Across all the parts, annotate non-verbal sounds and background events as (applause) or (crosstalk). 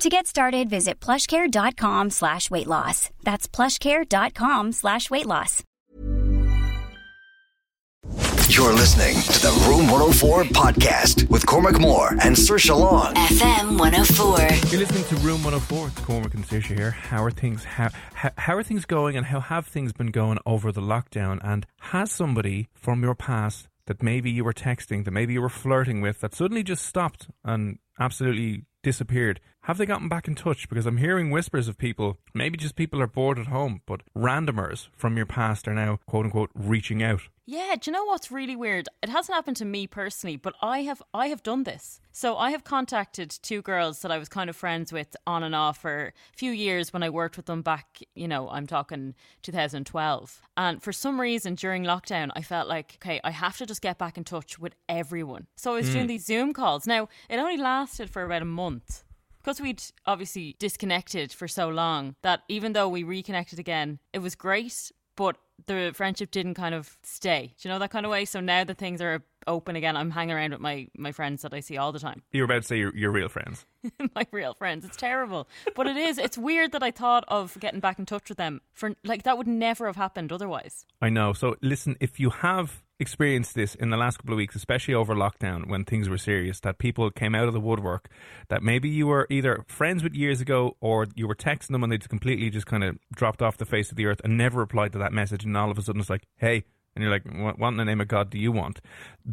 To get started, visit plushcare.com slash weight loss. That's plushcare.com slash weight loss. You're listening to the Room 104 podcast with Cormac Moore and Saoirse Long. FM 104. You're listening to Room 104. It's Cormac and Saoirse here. How are things? How, how, how are things going, and how have things been going over the lockdown? And has somebody from your past that maybe you were texting, that maybe you were flirting with, that suddenly just stopped and absolutely disappeared. Have they gotten back in touch? Because I'm hearing whispers of people, maybe just people are bored at home, but randomers from your past are now, quote unquote, reaching out. Yeah, do you know what's really weird? It hasn't happened to me personally, but I have I have done this. So I have contacted two girls that I was kind of friends with on and off for a few years when I worked with them back, you know, I'm talking 2012. And for some reason during lockdown, I felt like, okay, I have to just get back in touch with everyone. So I was doing mm. these Zoom calls. Now, it only lasted for about a month because we'd obviously disconnected for so long that even though we reconnected again, it was great, but the friendship didn't kind of stay. Do you know that kind of way? So now that things are open again, I'm hanging around with my, my friends that I see all the time. You were about to say your, your real friends. (laughs) my real friends. It's terrible. But it is. It's weird that I thought of getting back in touch with them for like that would never have happened otherwise. I know. So listen, if you have experienced this in the last couple of weeks, especially over lockdown when things were serious, that people came out of the woodwork, that maybe you were either friends with years ago or you were texting them and they just completely just kind of dropped off the face of the earth and never replied to that message, and all of a sudden it's like, hey. And you're like, what, what in the name of God do you want?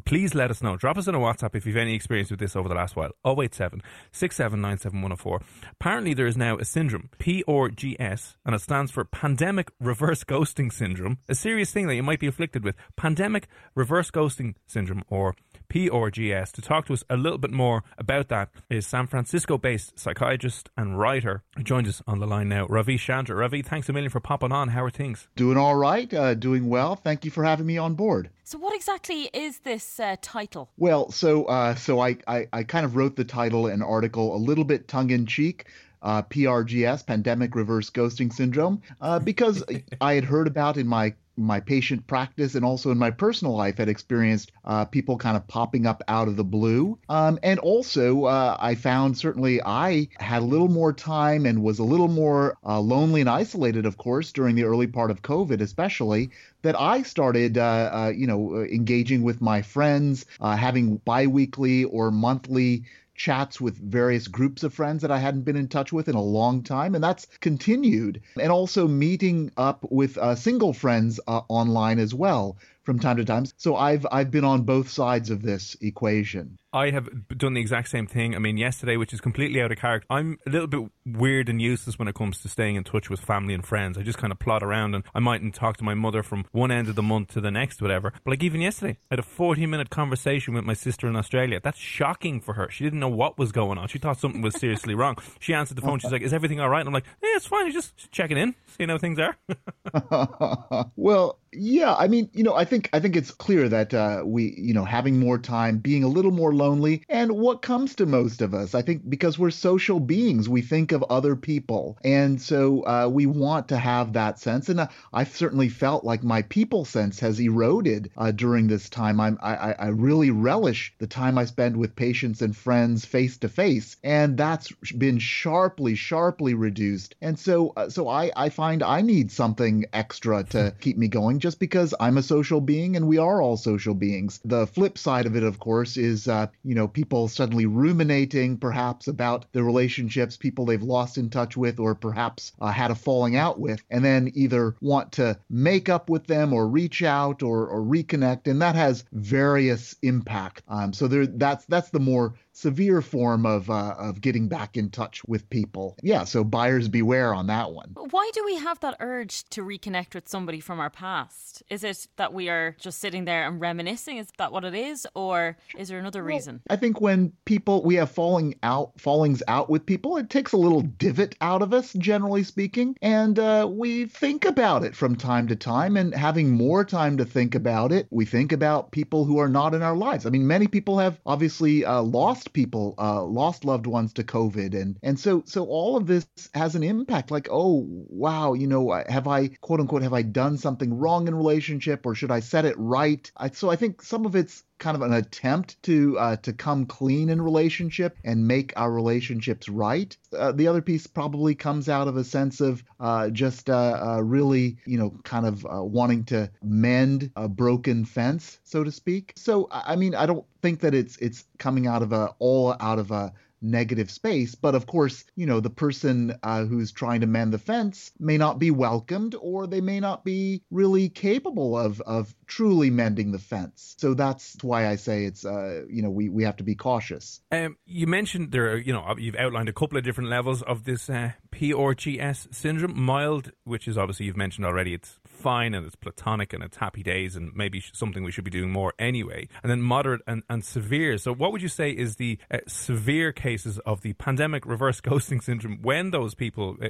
Please let us know. Drop us in a WhatsApp if you've any experience with this over the last while. 087 6797104. Apparently, there is now a syndrome, PRGS, and it stands for Pandemic Reverse Ghosting Syndrome, a serious thing that you might be afflicted with. Pandemic Reverse Ghosting Syndrome, or PRGS. To talk to us a little bit more about that is San Francisco based psychiatrist and writer who joins us on the line now, Ravi Chandra. Ravi, thanks a million for popping on. How are things? Doing all right, uh, doing well. Thank you for having me on board. So, what exactly is this uh, title? Well, so uh, so I, I I kind of wrote the title and article a little bit tongue in cheek. Uh, PRGS, Pandemic Reverse Ghosting Syndrome, uh, because (laughs) I had heard about in my my patient practice and also in my personal life had experienced uh, people kind of popping up out of the blue. Um, and also, uh, I found certainly I had a little more time and was a little more uh, lonely and isolated, of course, during the early part of COVID, especially. That I started, uh, uh, you know, engaging with my friends, uh, having biweekly or monthly chats with various groups of friends that I hadn't been in touch with in a long time, and that's continued. And also meeting up with uh, single friends uh, online as well from time to time. So I've I've been on both sides of this equation. I have done the exact same thing. I mean, yesterday, which is completely out of character. I'm a little bit weird and useless when it comes to staying in touch with family and friends. I just kind of plod around and I mightn't talk to my mother from one end of the month to the next, whatever. But like even yesterday, I had a 40 minute conversation with my sister in Australia. That's shocking for her. She didn't know what was going on. She thought something was seriously wrong. She answered the phone. She's like, "Is everything all right?" And I'm like, "Yeah, it's fine. Just checking in, seeing how things are." (laughs) (laughs) well, yeah, I mean, you know, I think I think it's clear that uh, we, you know, having more time, being a little more lonely, and what comes to most of us, I think, because we're social beings, we think of other people, and so uh, we want to have that sense. And uh, I've certainly felt like my people sense has eroded uh, during this time. I'm, I, I really relish the time I spend with patients and friends face to face, and that's been sharply, sharply reduced. And so, uh, so I, I find I need something extra to (laughs) keep me going just because I'm a social being and we are all social beings. The flip side of it, of course, is, uh, you know, people suddenly ruminating perhaps about the relationships, people they've lost in touch with, or perhaps uh, had a falling out with, and then either want to make up with them or reach out or, or reconnect. And that has various impact. Um, so there, that's that's the more severe form of uh, of getting back in touch with people. Yeah, so buyers beware on that one. Why do we have that urge to reconnect with somebody from our past? Is it that we are just sitting there and reminiscing? Is that what it is, or is there another reason? I think when people we have falling out fallings out with people, it takes a little divot out of us, generally speaking, and uh, we think about it from time to time. And having more time to think about it, we think about people who are not in our lives. I mean, many people have obviously uh, lost lost people, uh, lost loved ones to COVID, and and so so all of this has an impact. Like, oh wow, you know, have I quote unquote have I done something wrong in relationship, or should I set it right? I, so I think some of it's kind of an attempt to uh, to come clean in relationship and make our relationships right. Uh, the other piece probably comes out of a sense of uh, just uh, uh, really, you know, kind of uh, wanting to mend a broken fence, so to speak. So I mean, I don't think that it's it's coming out of a all out of a negative space. But of course, you know, the person uh, who's trying to mend the fence may not be welcomed or they may not be really capable of, of truly mending the fence. So that's why I say it's, uh, you know, we, we have to be cautious. Um, you mentioned there, are, you know, you've outlined a couple of different levels of this uh, PRGS syndrome. Mild, which is obviously you've mentioned already, it's fine and it's platonic and it's happy days and maybe something we should be doing more anyway. And then moderate and, and severe. So, what would you say is the uh, severe cases of the pandemic reverse (laughs) ghosting syndrome when those people uh,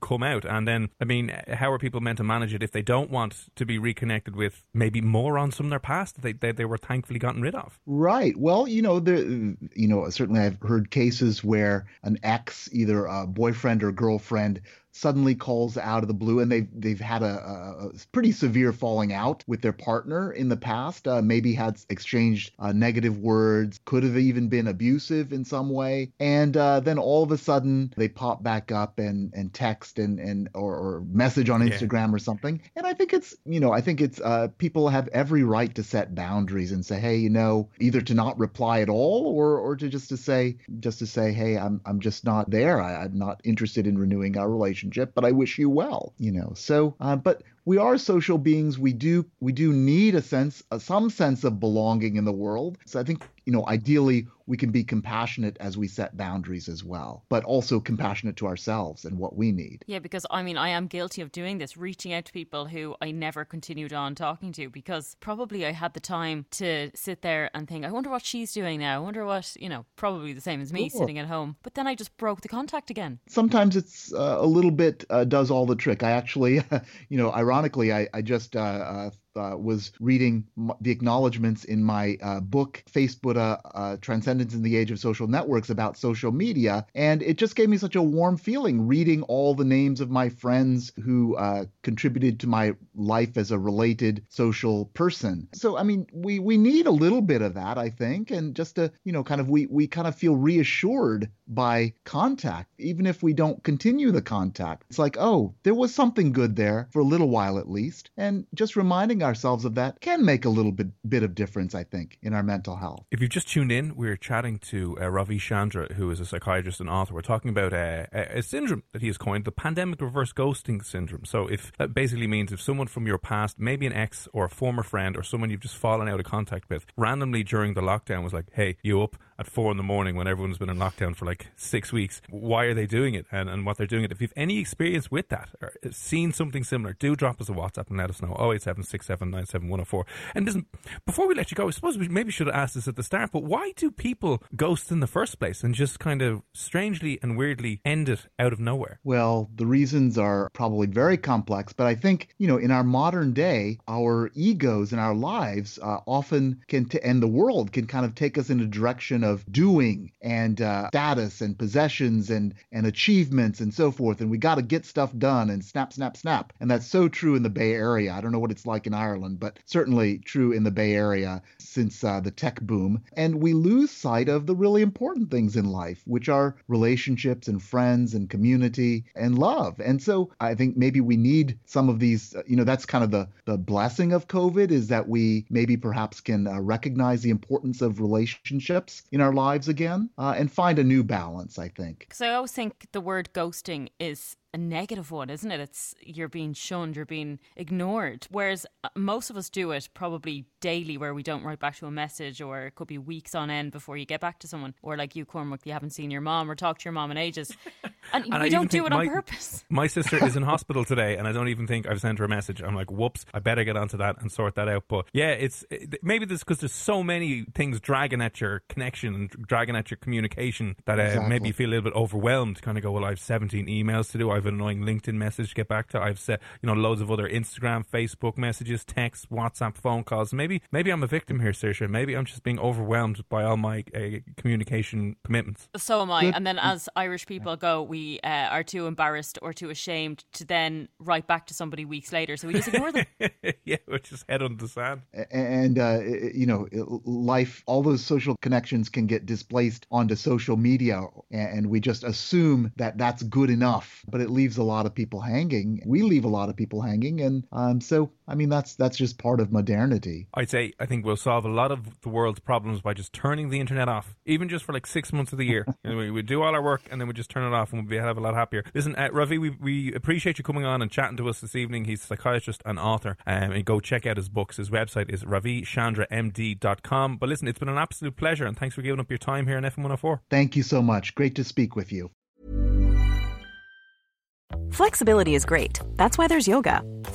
come out? And then, I mean, how are people meant to manage it if they don't want to be reconnected with maybe morons from their past that they, they, they were thankfully gotten rid of? Right. Well, you know, there, you know, certainly I've heard cases where an ex, either a boyfriend or girlfriend, suddenly calls out of the blue, and they've they've had a, a pretty severe falling out with their partner in the past. Uh, maybe had exchanged uh, negative words, could have even been abusive in some way, and uh, then all of a sudden they pop back up and and text and and or, or message on Instagram yeah. or something. And I think it's you know I think it's uh, people have every right to set boundaries and say hey you know either to not reply at all or or to just to say just to say hey I'm I'm just not there. I, I'm not interested in renewing our relationship relationship, but I wish you well, you know. So, uh, but we are social beings. We do we do need a sense, uh, some sense of belonging in the world. So I think you know, ideally we can be compassionate as we set boundaries as well, but also compassionate to ourselves and what we need. Yeah, because I mean, I am guilty of doing this, reaching out to people who I never continued on talking to because probably I had the time to sit there and think, I wonder what she's doing now. I wonder what, you know, probably the same as me sure. sitting at home. But then I just broke the contact again. Sometimes it's uh, a little bit uh, does all the trick. I actually, (laughs) you know, ironically, I, I just uh, uh was reading the acknowledgments in my uh, book, Facebuddha uh, Transcendence in the Age of Social Networks, about social media. And it just gave me such a warm feeling reading all the names of my friends who uh, contributed to my life as a related social person. So, I mean, we, we need a little bit of that, I think. And just to, you know, kind of, we, we kind of feel reassured by contact, even if we don't continue the contact. It's like, oh, there was something good there for a little while at least. And just reminding ourselves of that can make a little bit, bit of difference, I think, in our mental health. If you've just tuned in, we're chatting to uh, Ravi Chandra, who is a psychiatrist and author. We're talking about a, a syndrome that he has coined, the pandemic reverse ghosting syndrome. So, if that basically means if someone from your past, maybe an ex or a former friend or someone you've just fallen out of contact with, randomly during the lockdown was like, hey, you up? At four in the morning when everyone's been in lockdown for like six weeks. Why are they doing it and, and what they're doing it? If you've any experience with that or seen something similar, do drop us a WhatsApp and let us know. 087 And listen, before we let you go, I suppose we maybe should have asked this at the start, but why do people ghost in the first place and just kind of strangely and weirdly end it out of nowhere? Well, the reasons are probably very complex, but I think, you know, in our modern day, our egos and our lives uh, often can, t- and the world can kind of take us in a direction of doing and uh, status and possessions and and achievements and so forth and we got to get stuff done and snap snap snap. And that's so true in the bay area. I don't know what it's like in ireland but certainly true in the bay area since uh, the tech boom. And we lose sight of the really important things in life which are relationships and friends and community and love. And so i think maybe we need some of these uh, you know that's kind of the the blessing of covid is that we maybe perhaps can uh, recognize the importance of relationships in our lives again uh, and find a new balance, I think. Because I always think the word ghosting is a negative one, isn't it? It's you're being shunned, you're being ignored. Whereas uh, most of us do it probably daily, where we don't write back to a message, or it could be weeks on end before you get back to someone, or like you, Cormac, you haven't seen your mom or talked to your mom in ages, (laughs) and, and we don't do it on purpose. (laughs) My sister is in hospital today, and I don't even think I've sent her a message. I'm like, whoops, I better get onto that and sort that out. But yeah, it's maybe this because there's so many things dragging at your connection and dragging at your communication that uh, exactly. maybe you feel a little bit overwhelmed. Kind of go, well, I have 17 emails to do. I've an annoying LinkedIn message to get back to. I've set you know loads of other Instagram, Facebook messages, texts, WhatsApp, phone calls. Maybe maybe I'm a victim here, Saoirse. Maybe I'm just being overwhelmed by all my uh, communication commitments. So am I. And then as Irish people go, we uh, are too embarrassed or too ashamed to then write back to somebody weeks later, so we just ignore them. (laughs) yeah, we just head on the sand. And uh, you know, life, all those social connections can get displaced onto social media, and we just assume that that's good enough, but it leaves a lot of people hanging. We leave a lot of people hanging, and um, so I mean that's that's just part of modernity. I'd say I think we'll solve a lot of the world's problems by just turning the internet off, even just for like six months of the year. (laughs) you know, we, we do all our work and then we just turn it off, and we'll be a hell of a lot happier. Listen, uh, Ravi, we we appreciate you coming on and chatting to us this evening. He's a psychiatrist and author, um, and go check out his books. His website is ravichandramd.com. But listen, it's been an absolute pleasure, and thanks for giving up your time here on FM 104. Thank you so much. Great to speak with you. Flexibility is great. That's why there's yoga.